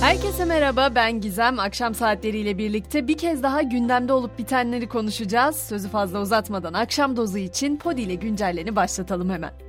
Herkese merhaba ben Gizem. Akşam saatleriyle birlikte bir kez daha gündemde olup bitenleri konuşacağız. Sözü fazla uzatmadan akşam dozu için Podi ile güncelleni başlatalım hemen.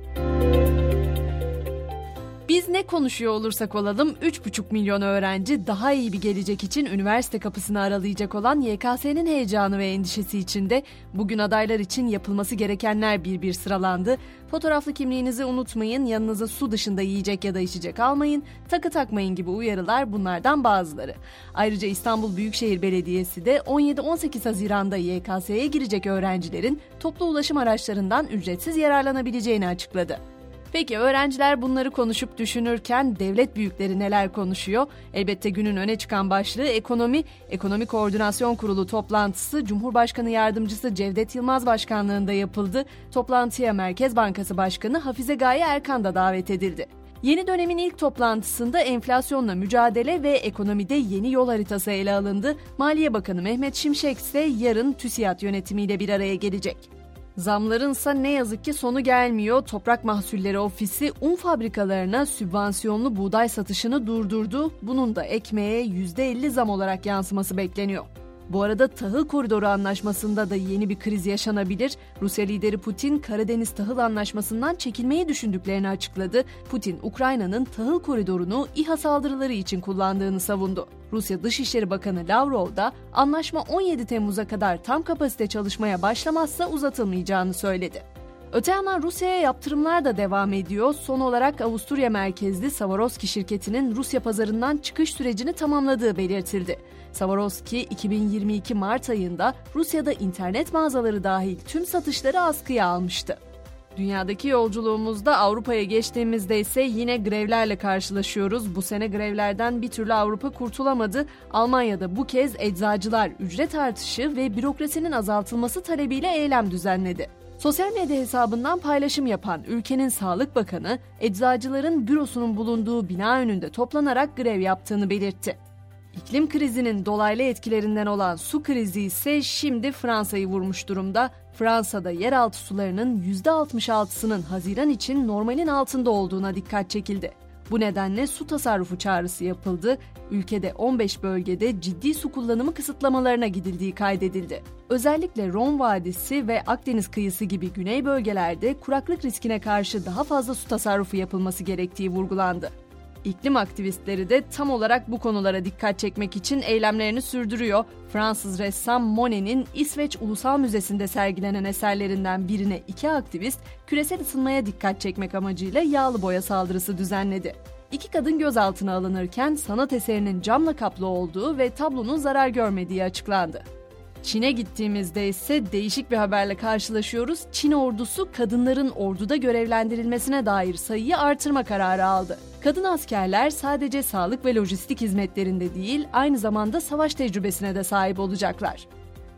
Biz ne konuşuyor olursak olalım 3,5 milyon öğrenci daha iyi bir gelecek için üniversite kapısını aralayacak olan YKS'nin heyecanı ve endişesi içinde bugün adaylar için yapılması gerekenler bir bir sıralandı. Fotoğraflı kimliğinizi unutmayın, yanınıza su dışında yiyecek ya da içecek almayın, takı takmayın gibi uyarılar bunlardan bazıları. Ayrıca İstanbul Büyükşehir Belediyesi de 17-18 Haziran'da YKS'ye girecek öğrencilerin toplu ulaşım araçlarından ücretsiz yararlanabileceğini açıkladı. Peki öğrenciler bunları konuşup düşünürken devlet büyükleri neler konuşuyor? Elbette günün öne çıkan başlığı ekonomi. Ekonomi Koordinasyon Kurulu toplantısı Cumhurbaşkanı Yardımcısı Cevdet Yılmaz Başkanlığında yapıldı. Toplantıya Merkez Bankası Başkanı Hafize Gaye Erkan da davet edildi. Yeni dönemin ilk toplantısında enflasyonla mücadele ve ekonomide yeni yol haritası ele alındı. Maliye Bakanı Mehmet Şimşek ise yarın TÜSİAD yönetimiyle bir araya gelecek. Zamlarınsa ne yazık ki sonu gelmiyor. Toprak Mahsulleri Ofisi un fabrikalarına sübvansiyonlu buğday satışını durdurdu. Bunun da ekmeğe %50 zam olarak yansıması bekleniyor. Bu arada tahıl koridoru anlaşmasında da yeni bir kriz yaşanabilir. Rusya lideri Putin Karadeniz tahıl anlaşmasından çekilmeyi düşündüklerini açıkladı. Putin Ukrayna'nın tahıl koridorunu İHA saldırıları için kullandığını savundu. Rusya Dışişleri Bakanı Lavrov da anlaşma 17 Temmuz'a kadar tam kapasite çalışmaya başlamazsa uzatılmayacağını söyledi. Öte yandan Rusya'ya yaptırımlar da devam ediyor. Son olarak Avusturya merkezli Swarovski şirketinin Rusya pazarından çıkış sürecini tamamladığı belirtildi. Swarovski 2022 Mart ayında Rusya'da internet mağazaları dahil tüm satışları askıya almıştı. Dünyadaki yolculuğumuzda Avrupa'ya geçtiğimizde ise yine grevlerle karşılaşıyoruz. Bu sene grevlerden bir türlü Avrupa kurtulamadı. Almanya'da bu kez eczacılar ücret artışı ve bürokrasinin azaltılması talebiyle eylem düzenledi. Sosyal medya hesabından paylaşım yapan ülkenin Sağlık Bakanı, eczacıların bürosunun bulunduğu bina önünde toplanarak grev yaptığını belirtti. İklim krizinin dolaylı etkilerinden olan su krizi ise şimdi Fransa'yı vurmuş durumda. Fransa'da yeraltı sularının %66'sının Haziran için normalin altında olduğuna dikkat çekildi. Bu nedenle su tasarrufu çağrısı yapıldı. Ülkede 15 bölgede ciddi su kullanımı kısıtlamalarına gidildiği kaydedildi. Özellikle Ron Vadisi ve Akdeniz kıyısı gibi güney bölgelerde kuraklık riskine karşı daha fazla su tasarrufu yapılması gerektiği vurgulandı. İklim aktivistleri de tam olarak bu konulara dikkat çekmek için eylemlerini sürdürüyor. Fransız ressam Monet'in İsveç Ulusal Müzesi'nde sergilenen eserlerinden birine iki aktivist küresel ısınmaya dikkat çekmek amacıyla yağlı boya saldırısı düzenledi. İki kadın gözaltına alınırken sanat eserinin camla kaplı olduğu ve tablonun zarar görmediği açıklandı. Çin'e gittiğimizde ise değişik bir haberle karşılaşıyoruz. Çin ordusu kadınların orduda görevlendirilmesine dair sayıyı artırma kararı aldı. Kadın askerler sadece sağlık ve lojistik hizmetlerinde değil, aynı zamanda savaş tecrübesine de sahip olacaklar.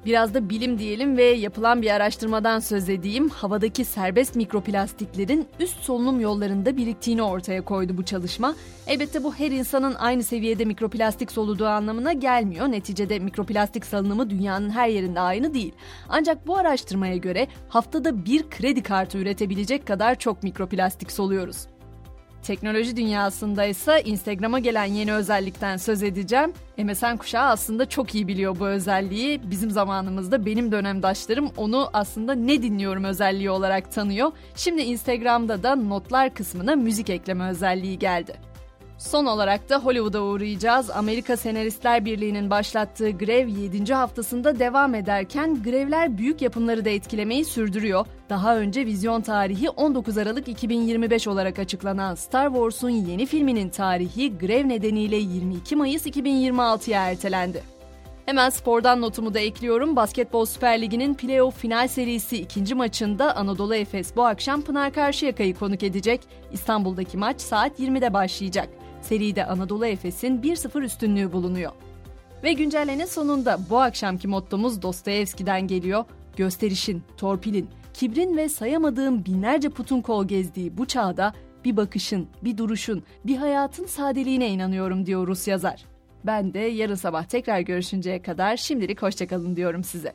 Biraz da bilim diyelim ve yapılan bir araştırmadan söz edeyim. Havadaki serbest mikroplastiklerin üst solunum yollarında biriktiğini ortaya koydu bu çalışma. Elbette bu her insanın aynı seviyede mikroplastik soluduğu anlamına gelmiyor. Neticede mikroplastik salınımı dünyanın her yerinde aynı değil. Ancak bu araştırmaya göre haftada bir kredi kartı üretebilecek kadar çok mikroplastik soluyoruz. Teknoloji dünyasında ise Instagram'a gelen yeni özellikten söz edeceğim. MSN kuşağı aslında çok iyi biliyor bu özelliği. Bizim zamanımızda benim dönemdaşlarım onu aslında ne dinliyorum özelliği olarak tanıyor. Şimdi Instagram'da da notlar kısmına müzik ekleme özelliği geldi. Son olarak da Hollywood'a uğrayacağız. Amerika Senaristler Birliği'nin başlattığı grev 7. haftasında devam ederken grevler büyük yapımları da etkilemeyi sürdürüyor. Daha önce vizyon tarihi 19 Aralık 2025 olarak açıklanan Star Wars'un yeni filminin tarihi grev nedeniyle 22 Mayıs 2026'ya ertelendi. Hemen spordan notumu da ekliyorum. Basketbol Süper Ligi'nin playoff final serisi ikinci maçında Anadolu Efes bu akşam Pınar Karşıyaka'yı konuk edecek. İstanbul'daki maç saat 20'de başlayacak. Seride Anadolu Efes'in 1-0 üstünlüğü bulunuyor. Ve güncellenin sonunda bu akşamki mottomuz Dostoyevski'den geliyor. Gösterişin, torpilin, kibrin ve sayamadığım binlerce putun kol gezdiği bu çağda bir bakışın, bir duruşun, bir hayatın sadeliğine inanıyorum diyor Rus yazar. Ben de yarın sabah tekrar görüşünceye kadar şimdilik hoşçakalın diyorum size.